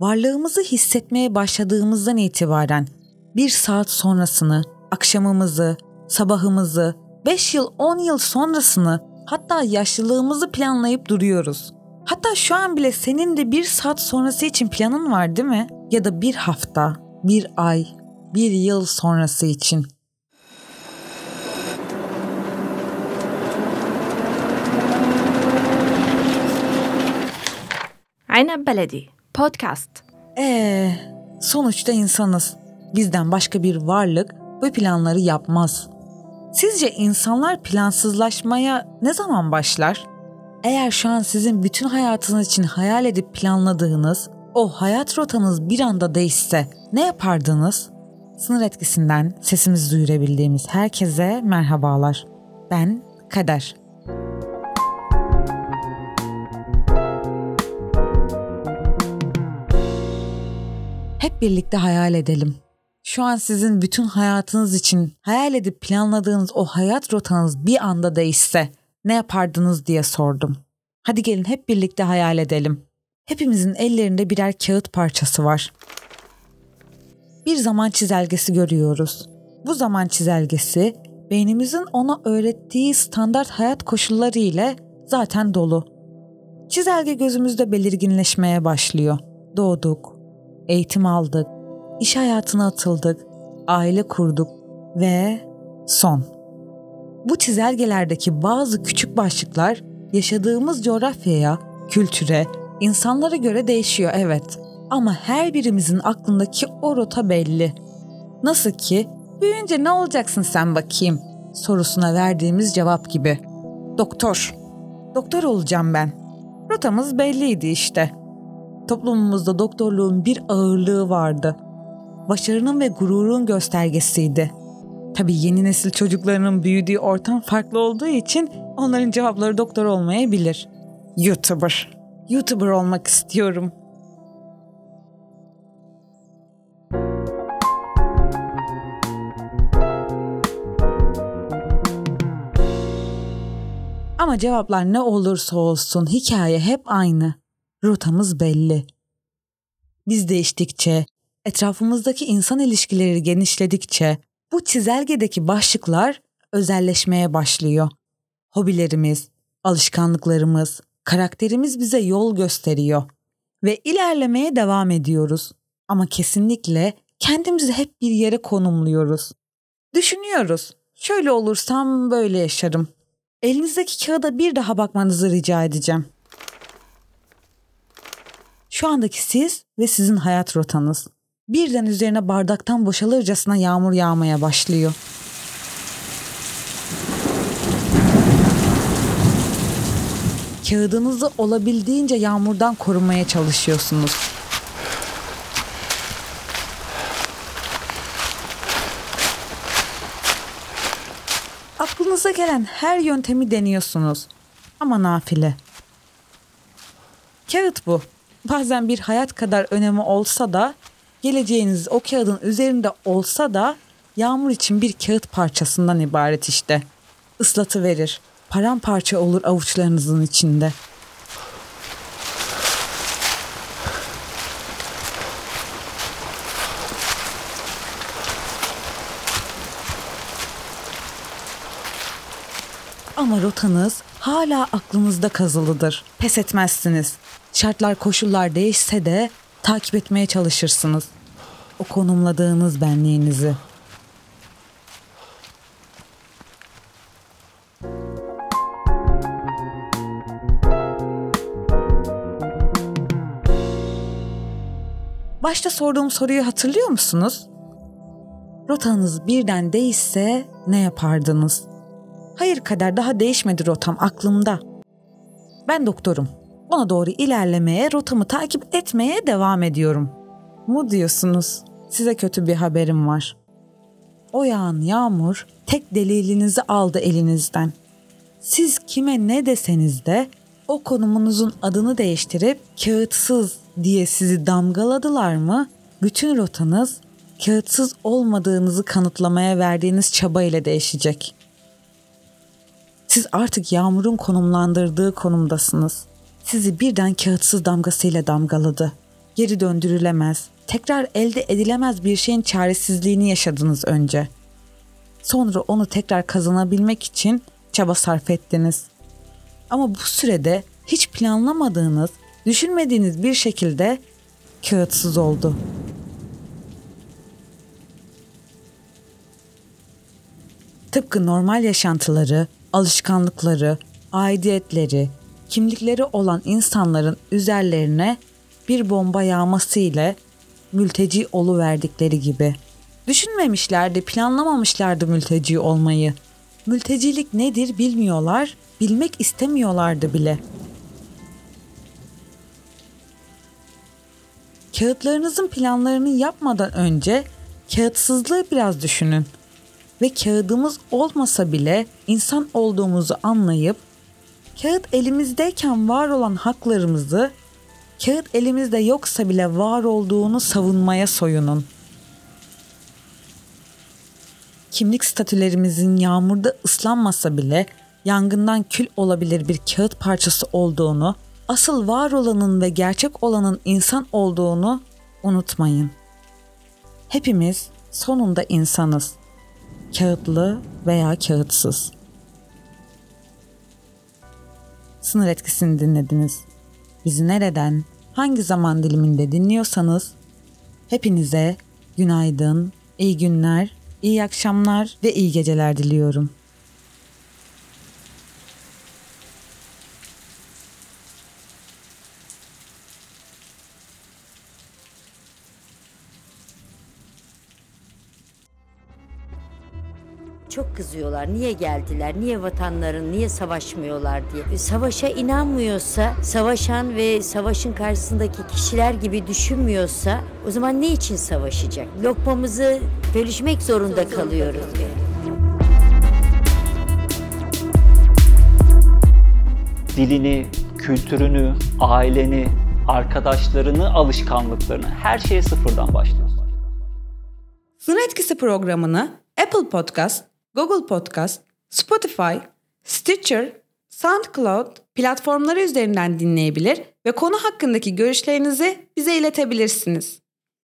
varlığımızı hissetmeye başladığımızdan itibaren bir saat sonrasını, akşamımızı, sabahımızı, 5 yıl 10 yıl sonrasını hatta yaşlılığımızı planlayıp duruyoruz. Hatta şu an bile senin de bir saat sonrası için planın var değil mi? Ya da bir hafta, bir ay, bir yıl sonrası için. Aynen Beledi Podcast. Ee, sonuçta insanız. Bizden başka bir varlık bu planları yapmaz. Sizce insanlar plansızlaşmaya ne zaman başlar? Eğer şu an sizin bütün hayatınız için hayal edip planladığınız o hayat rotanız bir anda değişse ne yapardınız? Sınır etkisinden sesimizi duyurabildiğimiz herkese merhabalar. Ben Kader. Hep birlikte hayal edelim. Şu an sizin bütün hayatınız için hayal edip planladığınız o hayat rotanız bir anda değişse ne yapardınız diye sordum. Hadi gelin hep birlikte hayal edelim. Hepimizin ellerinde birer kağıt parçası var. Bir zaman çizelgesi görüyoruz. Bu zaman çizelgesi beynimizin ona öğrettiği standart hayat koşulları ile zaten dolu. Çizelge gözümüzde belirginleşmeye başlıyor. Doğduk, eğitim aldık, iş hayatına atıldık, aile kurduk ve son. Bu çizelgelerdeki bazı küçük başlıklar yaşadığımız coğrafyaya, kültüre, insanlara göre değişiyor evet. Ama her birimizin aklındaki o rota belli. Nasıl ki büyüyünce ne olacaksın sen bakayım sorusuna verdiğimiz cevap gibi. Doktor. Doktor olacağım ben. Rotamız belliydi işte. Toplumumuzda doktorluğun bir ağırlığı vardı. Başarının ve gururun göstergesiydi. Tabii yeni nesil çocuklarının büyüdüğü ortam farklı olduğu için onların cevapları doktor olmayabilir. YouTuber. YouTuber olmak istiyorum. Ama cevaplar ne olursa olsun hikaye hep aynı. Rotamız belli. Biz değiştikçe, etrafımızdaki insan ilişkileri genişledikçe bu çizelgedeki başlıklar özelleşmeye başlıyor. Hobilerimiz, alışkanlıklarımız, karakterimiz bize yol gösteriyor ve ilerlemeye devam ediyoruz. Ama kesinlikle kendimizi hep bir yere konumluyoruz. Düşünüyoruz. Şöyle olursam böyle yaşarım. Elinizdeki kağıda bir daha bakmanızı rica edeceğim. Şu andaki siz ve sizin hayat rotanız. Birden üzerine bardaktan boşalırcasına yağmur yağmaya başlıyor. Kağıdınızı olabildiğince yağmurdan korumaya çalışıyorsunuz. Aklınıza gelen her yöntemi deniyorsunuz. Ama nafile. Kağıt bu. Bazen bir hayat kadar önemi olsa da geleceğiniz o kağıdın üzerinde olsa da yağmur için bir kağıt parçasından ibaret işte. Islatı verir. Paramparça olur avuçlarınızın içinde. Ama rotanız hala aklınızda kazılıdır. Pes etmezsiniz. Şartlar koşullar değişse de takip etmeye çalışırsınız. O konumladığınız benliğinizi. Başta sorduğum soruyu hatırlıyor musunuz? Rotanız birden değişse ne yapardınız? Hayır kader daha değişmedi rotam aklımda. Ben doktorum. Ona doğru ilerlemeye, rotamı takip etmeye devam ediyorum. Mu diyorsunuz? Size kötü bir haberim var. O yağan yağmur tek delilinizi aldı elinizden. Siz kime ne deseniz de o konumunuzun adını değiştirip kağıtsız diye sizi damgaladılar mı? Bütün rotanız kağıtsız olmadığınızı kanıtlamaya verdiğiniz çaba ile değişecek. Siz artık yağmurun konumlandırdığı konumdasınız. Sizi birden kağıtsız damgasıyla damgaladı. geri döndürülemez, tekrar elde edilemez bir şeyin çaresizliğini yaşadınız önce. Sonra onu tekrar kazanabilmek için çaba sarf ettiniz. Ama bu sürede hiç planlamadığınız, düşünmediğiniz bir şekilde kağıtsız oldu. Tıpkı normal yaşantıları, alışkanlıkları, aidiyetleri, kimlikleri olan insanların üzerlerine bir bomba yağması ile mülteci verdikleri gibi. Düşünmemişlerdi, planlamamışlardı mülteci olmayı. Mültecilik nedir bilmiyorlar, bilmek istemiyorlardı bile. Kağıtlarınızın planlarını yapmadan önce kağıtsızlığı biraz düşünün ve kağıdımız olmasa bile insan olduğumuzu anlayıp kağıt elimizdeyken var olan haklarımızı kağıt elimizde yoksa bile var olduğunu savunmaya soyunun. Kimlik statülerimizin yağmurda ıslanmasa bile yangından kül olabilir bir kağıt parçası olduğunu, asıl var olanın ve gerçek olanın insan olduğunu unutmayın. Hepimiz sonunda insanız. Kağıtlı veya kağıtsız. Sınır etkisini dinlediniz. Bizi nereden, hangi zaman diliminde dinliyorsanız hepinize günaydın, iyi günler, iyi akşamlar ve iyi geceler diliyorum. Çok kızıyorlar. Niye geldiler? Niye vatanların niye savaşmıyorlar diye. E, Savaşa inanmıyorsa, savaşan ve savaşın karşısındaki kişiler gibi düşünmüyorsa o zaman ne için savaşacak? Lokmamızı bölüşmek zorunda kalıyoruz. dilini, kültürünü, aileni, arkadaşlarını, alışkanlıklarını her şeye sıfırdan başlıyorsun. Sınır Etkisi programını Apple Podcast, Google Podcast, Spotify, Stitcher, SoundCloud platformları üzerinden dinleyebilir ve konu hakkındaki görüşlerinizi bize iletebilirsiniz.